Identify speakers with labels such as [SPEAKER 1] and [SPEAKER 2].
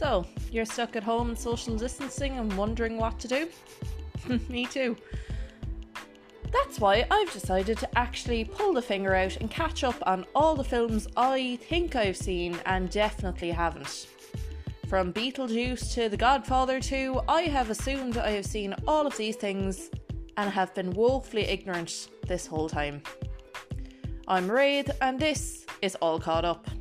[SPEAKER 1] So, you're stuck at home and social distancing and wondering what to do? Me too. That's why I've decided to actually pull the finger out and catch up on all the films I think I've seen and definitely haven't. From Beetlejuice to The Godfather 2, I have assumed I have seen all of these things and have been woefully ignorant this whole time. I'm Wraith, and this is All Caught Up.